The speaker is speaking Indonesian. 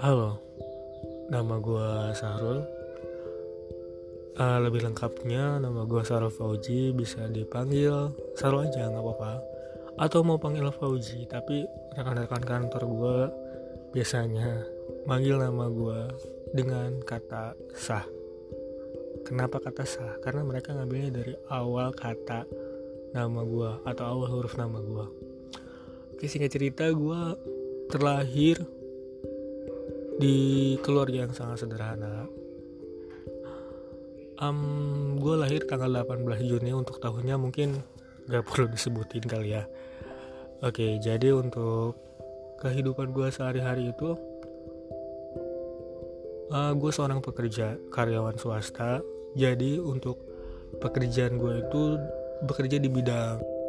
Halo, nama gue Sahrul. Uh, lebih lengkapnya nama gue Sahrul Fauji bisa dipanggil Sahrul aja nggak apa-apa. Atau mau panggil Fauji, tapi rekan-rekan kantor gue biasanya manggil nama gue dengan kata sah. Kenapa kata sah? Karena mereka ngambilnya dari awal kata nama gue atau awal huruf nama gue. Oke singkat cerita gue terlahir di keluarga yang sangat sederhana. Um, gue lahir tanggal 18 Juni untuk tahunnya mungkin gak perlu disebutin kali ya. Oke jadi untuk kehidupan gue sehari-hari itu uh, gue seorang pekerja karyawan swasta. Jadi untuk pekerjaan gue itu bekerja di bidang